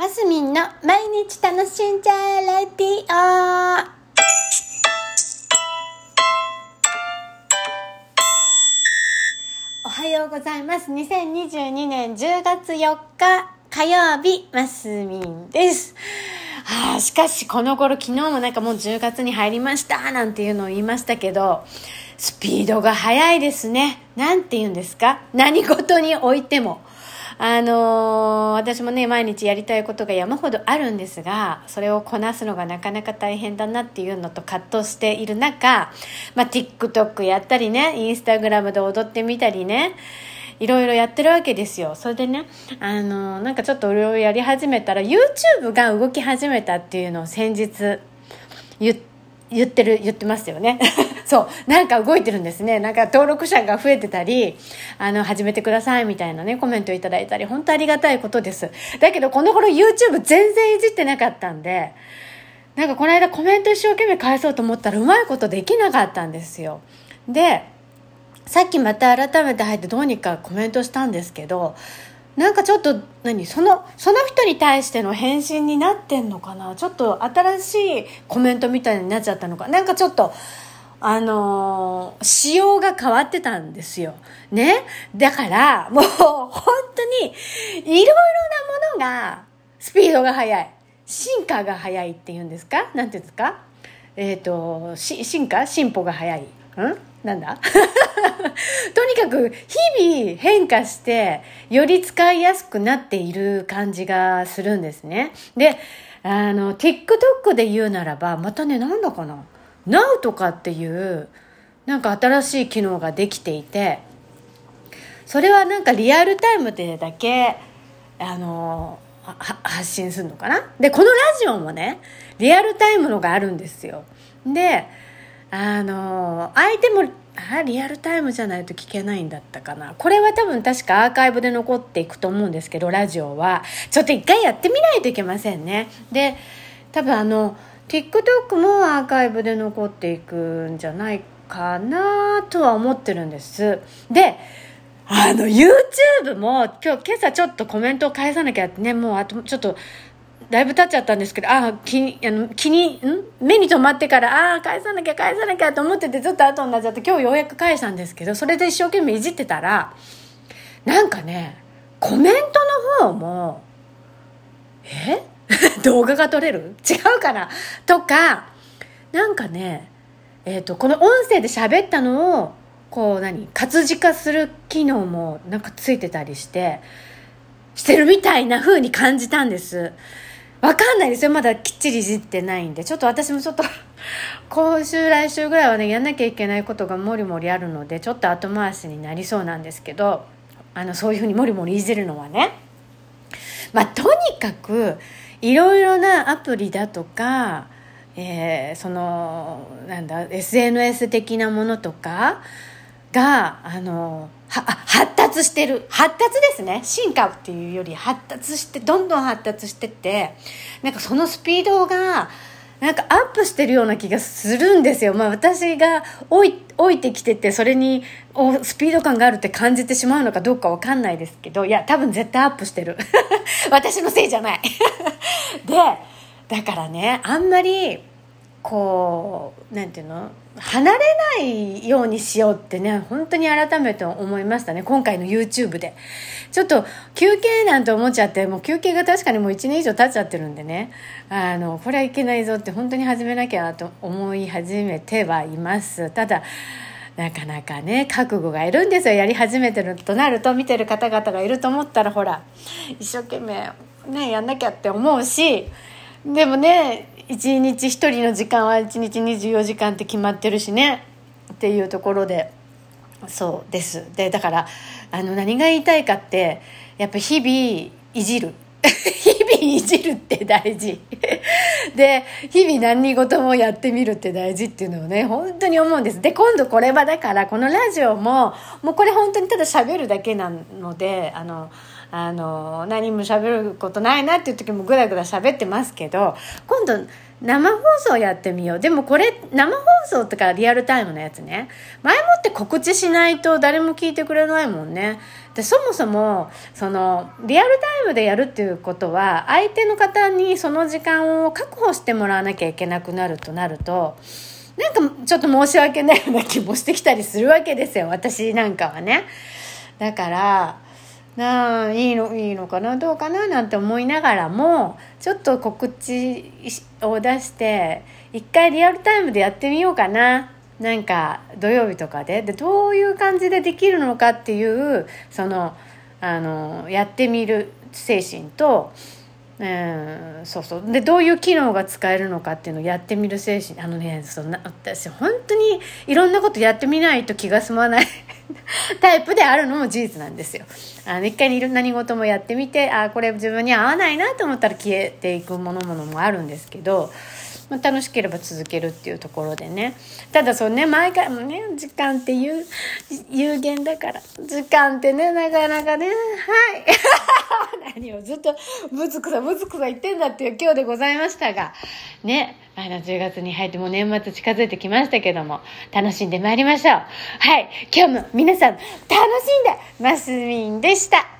マスミンの毎日楽しんじゃえレディオおはようございます。2022年10月4日火曜日、マスミンです。はあ、しかしこの頃昨日もなんかもう10月に入りましたなんていうのを言いましたけど、スピードが速いですね。なんて言うんですか？何事においても。あのー私もね、毎日やりたいことが山ほどあるんですが、それをこなすのがなかなか大変だなっていうのと葛藤している中、まあ、TikTok やったりね、インスタグラムで踊ってみたりね、いろいろやってるわけですよ。それでね、あのーなんかちょっといろいろやり始めたら、YouTube が動き始めたっていうのを先日言って、言ってる、言ってますよね。そう。なんか動いてるんですね。なんか登録者が増えてたり、あの、始めてくださいみたいなね、コメントいただいたり、本当ありがたいことです。だけど、この頃 YouTube 全然いじってなかったんで、なんかこの間コメント一生懸命返そうと思ったらうまいことできなかったんですよ。で、さっきまた改めて入ってどうにかコメントしたんですけど、なんかちょっと何？そのその人に対しての返信になってんのかな？ちょっと新しいコメントみたいになっちゃったのか？なんかちょっとあのー仕様が変わってたんですよ。ね？だからもう本当にいろいろなものがスピードが速い。進化が速いっていうんですか？なんていうんですか？えっ、と進化？進歩が速い。うん？なんだ？とにかく日々変化してより使いやすくなっている感じがするんですね。であの TikTok で言うならばまたねなんだかな？Now とかっていうなんか新しい機能ができていてそれはなんかリアルタイムでだけあの発信するのかな？でこのラジオもねリアルタイムのがあるんですよ。であの相手もあリアルタイムじゃないと聞けないんだったかな。これは多分確かアーカイブで残っていくと思うんですけどラジオは。ちょっと一回やってみないといけませんね。で多分あの TikTok もアーカイブで残っていくんじゃないかなとは思ってるんです。であの YouTube も今日今朝ちょっとコメントを返さなきゃってねもうあとちょっとだいぶ経っちゃったんですけど、ああ、気に、あの、気に、ん？目に留まってから、ああ、返さなきゃ返さなきゃと思っててずっと後になっちゃって、今日ようやく返したんですけど、それで一生懸命いじってたら、なんかね、コメントの方も、え？動画が撮れる？違うかな？とか、なんかね、えっ、と、この音声で喋ったのを、こう何活字化する機能もなんかついてたりして、してるみたいな風に感じたんです。わかんないですよ。まだきっちりいじってないんで。ちょっと私もちょっと、今週来週ぐらいはね、やんなきゃいけないことがもりもりあるので、ちょっと後回しになりそうなんですけど、あの、そういうふうにもりもりいじるのはね。まあ、とにかく、いろいろなアプリだとか、えーその、なんだ、SNS 的なものとかが、あの、発達してる発達ですね進化っていうより発達してどんどん発達してってなんかそのスピードがなんかアップしてるような気がするんですよ。まあ私が置い置いてきててそれにスピード感があるって感じてしまうのかどうかわかんないですけどいや多分絶対アップしてる。私のせいじゃない。でだからねあんまりこうなんていうの？離れないようにしようってね本当に改めて思いましたね今回の YouTube で。ちょっと休憩なんて思っちゃってもう休憩が確かにもう1年以上経っちゃってるんでね。あのこれはいけないぞって本当に始めなきゃと思い始めてはいます。ただなかなかね覚悟がいるんですよ。やり始めてるとなると見てる方々がいると思ったらほら一生懸命ねやんなきゃって思うし。でもね一日一人の時間は一日24時間って決まってるしね。っていうところで。そうです。でだからあの何が言いたいかってやっぱ日々いじる。日々いじるって大事。で日々何事もやってみるって大事っていうのをね本当に思うんです。で今度これはだからこのラジオももうこれ本当にただ喋るだけなのであのあの何も喋ることないなっていう時もぐだぐだ喋ってますけど今度生放送やってみよう。でもこれ、生放送とかリアルタイムのやつね。前もって告知しないと誰も聞いてくれないもんね。で、そもそも、その、リアルタイムでやるっていうことは、相手の方にその時間を確保してもらわなきゃいけなくなるとなると、なんかちょっと申し訳ないような気もしてきたりするわけですよ。私なんかはね。だから、なあいいのいいのかなどうかななんて思いながらもちょっと告知を出して一回リアルタイムでやってみようかな。なんか土曜日とかで。でどういう感じでできるのかっていうそのあのやってみる精神とうん、そうそう。でどういう機能が使えるのかっていうのをやってみる精神。あのねそんな私本当にいろんなことやってみないと気が済まない。タイプであるのも事実なんですよ。あの一回に何事もやってみてあこれ自分に合わないなと思ったら消えていくものものもあるんですけどまあ、楽しければ続けるっていうところでね。ただそうね毎回もね時間っていう有限だから。時間ってねなかなかねはい。何をずっとぶつくさぶつくさ言ってんだっていう今日でございましたが。ねあの10月に入ってもう年末近づいてきましたけども楽しんでまいりましょう。はい。今日も皆さん楽しんでますみんでした。